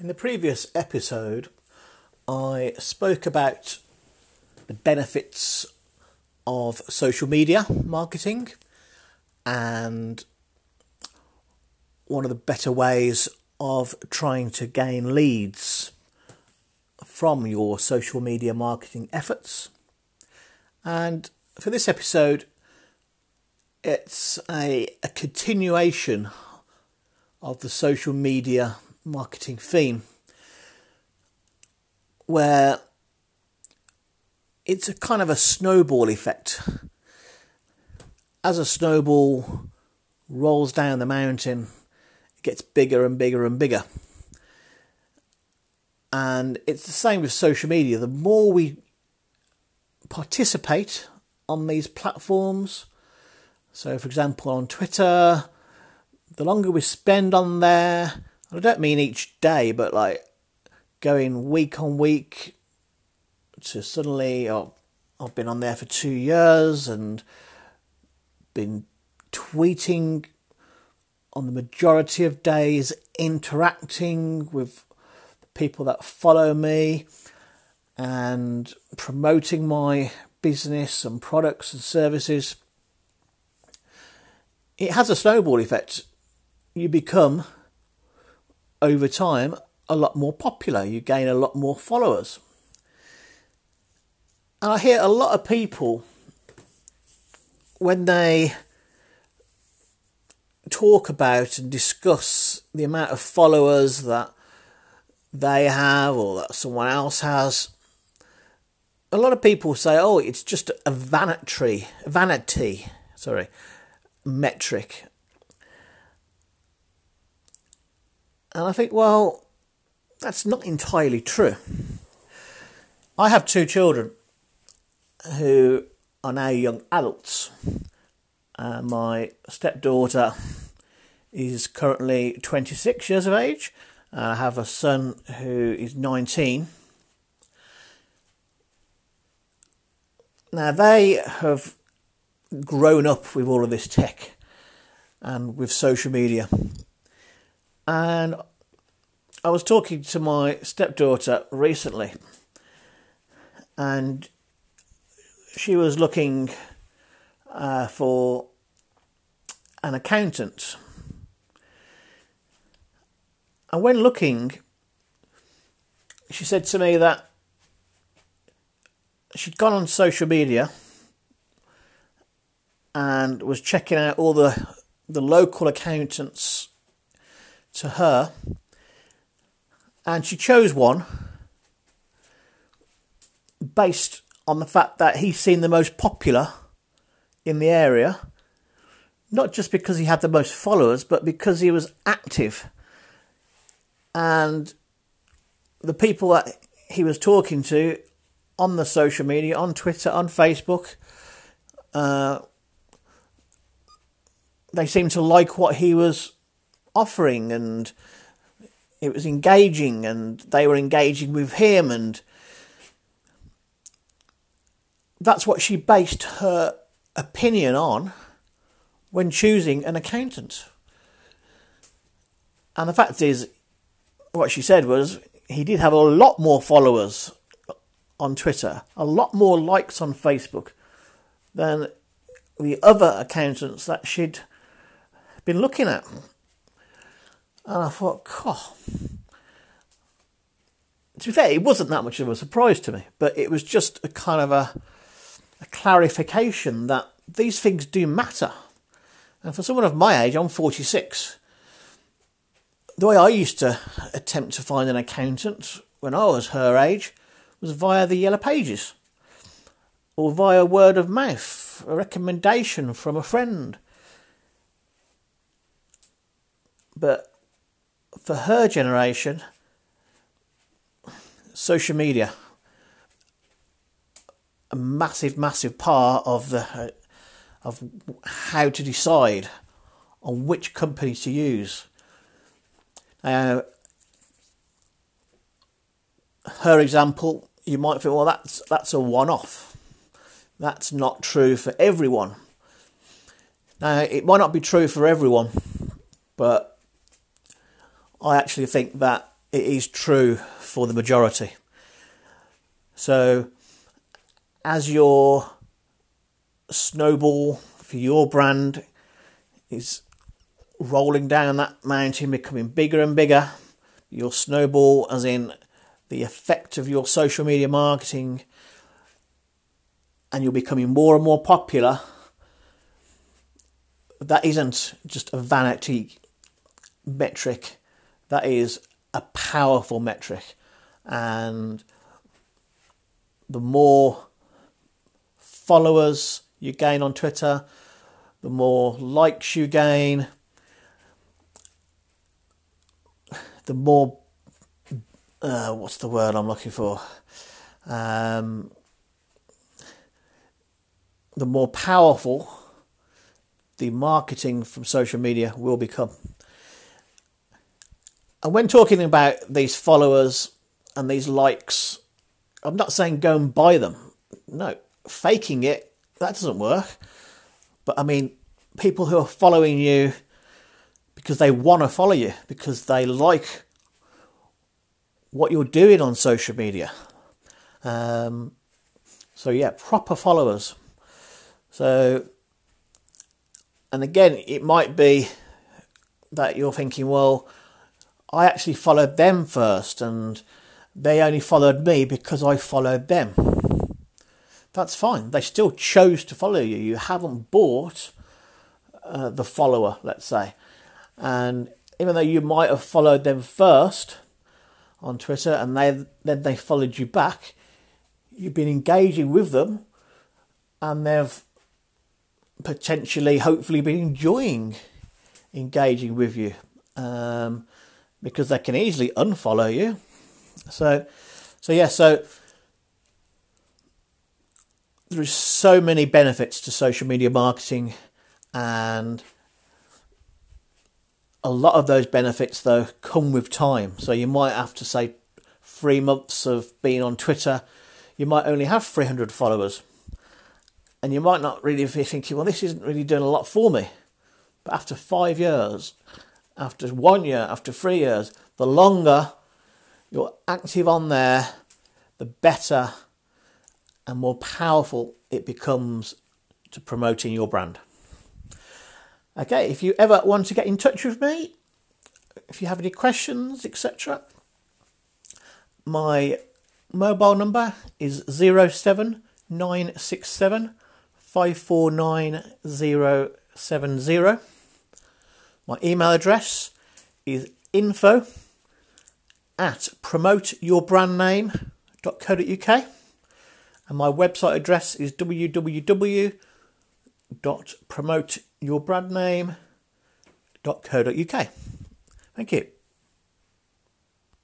In the previous episode, I spoke about the benefits of social media marketing and one of the better ways of trying to gain leads from your social media marketing efforts. And for this episode, it's a, a continuation of the social media marketing theme where it's a kind of a snowball effect. As a snowball rolls down the mountain, it gets bigger and bigger and bigger. And it's the same with social media. The more we participate on these platforms, so for example on Twitter, the longer we spend on there, I don't mean each day, but like going week on week to suddenly, oh, I've been on there for two years and been tweeting on the majority of days, interacting with the people that follow me and promoting my business and products and services. It has a snowball effect. You become, over time, a lot more popular. You gain a lot more followers. And I hear a lot of people when they talk about and discuss the amount of followers that they have or that someone else has. A lot of people say, "Oh, it's just a vanity, vanity, sorry, metric." And I think, well, that's not entirely true. I have two children who are now young adults. Uh, my stepdaughter is currently 26 years of age. Uh, I have a son who is 19. Now, they have grown up with all of this tech and with social media. And I was talking to my stepdaughter recently, and she was looking uh, for an accountant. And when looking, she said to me that she'd gone on social media and was checking out all the the local accountants to her and she chose one based on the fact that he seemed the most popular in the area, not just because he had the most followers, but because he was active. And the people that he was talking to on the social media, on Twitter, on Facebook, uh, they seemed to like what he was offering and it was engaging and they were engaging with him and that's what she based her opinion on when choosing an accountant. And the fact is, what she said was he did have a lot more followers on Twitter, a lot more likes on Facebook than the other accountants that she'd been looking at. And I thought, oh. To be fair, it wasn't that much of a surprise to me, but it was just a kind of a, a clarification that these things do matter. And for someone of my age, I'm 46. The way I used to attempt to find an accountant when I was her age was via the Yellow Pages or via word of mouth, a recommendation from a friend. But for her generation, social media a massive, massive part of the of how to decide on which company to use. Uh, her example, you might think, well, that's that's a one-off. That's not true for everyone. Now, it might not be true for everyone, but I actually think that it is true for the majority. So, as your snowball for your brand is rolling down that mountain, becoming bigger and bigger, your snowball, as in the effect of your social media marketing, and you're becoming more and more popular, that isn't just a vanity metric, that is a powerful metric. And the more followers you gain on Twitter, the more likes you gain, the more uh, what's the word I'm looking for? Um, the more powerful the marketing from social media will become. And when talking about these followers and these likes, I'm not saying go and buy them. No, faking it, that doesn't work. But I mean, people who are following you because they want to follow you, because they like what you're doing on social media. Um, so, yeah, proper followers. So, and again, it might be that you're thinking, well, I actually followed them first and they only followed me because I followed them. That's fine. They still chose to follow you. You haven't bought uh, the follower, let's say. And even though you might have followed them first on Twitter and they then they followed you back, you've been engaging with them and they've potentially, hopefully, been enjoying engaging with you. Um, because they can easily unfollow you. So, so yeah, so there is so many benefits to social media marketing, and a lot of those benefits though come with time. So you might have to say three months of being on Twitter, you might only have 300 followers. And you might not really be thinking, well, this isn't really doing a lot for me. But after five years, after one year, after three years, the longer you're active on there, the better and more powerful it becomes to promoting your brand. Okay, if you ever want to get in touch with me, if you have any questions, etc., my mobile number is 07967 549070. My email address is info at promoteyourbrandname.co.uk and my website address is www.promoteyourbrandname.co.uk. Thank you.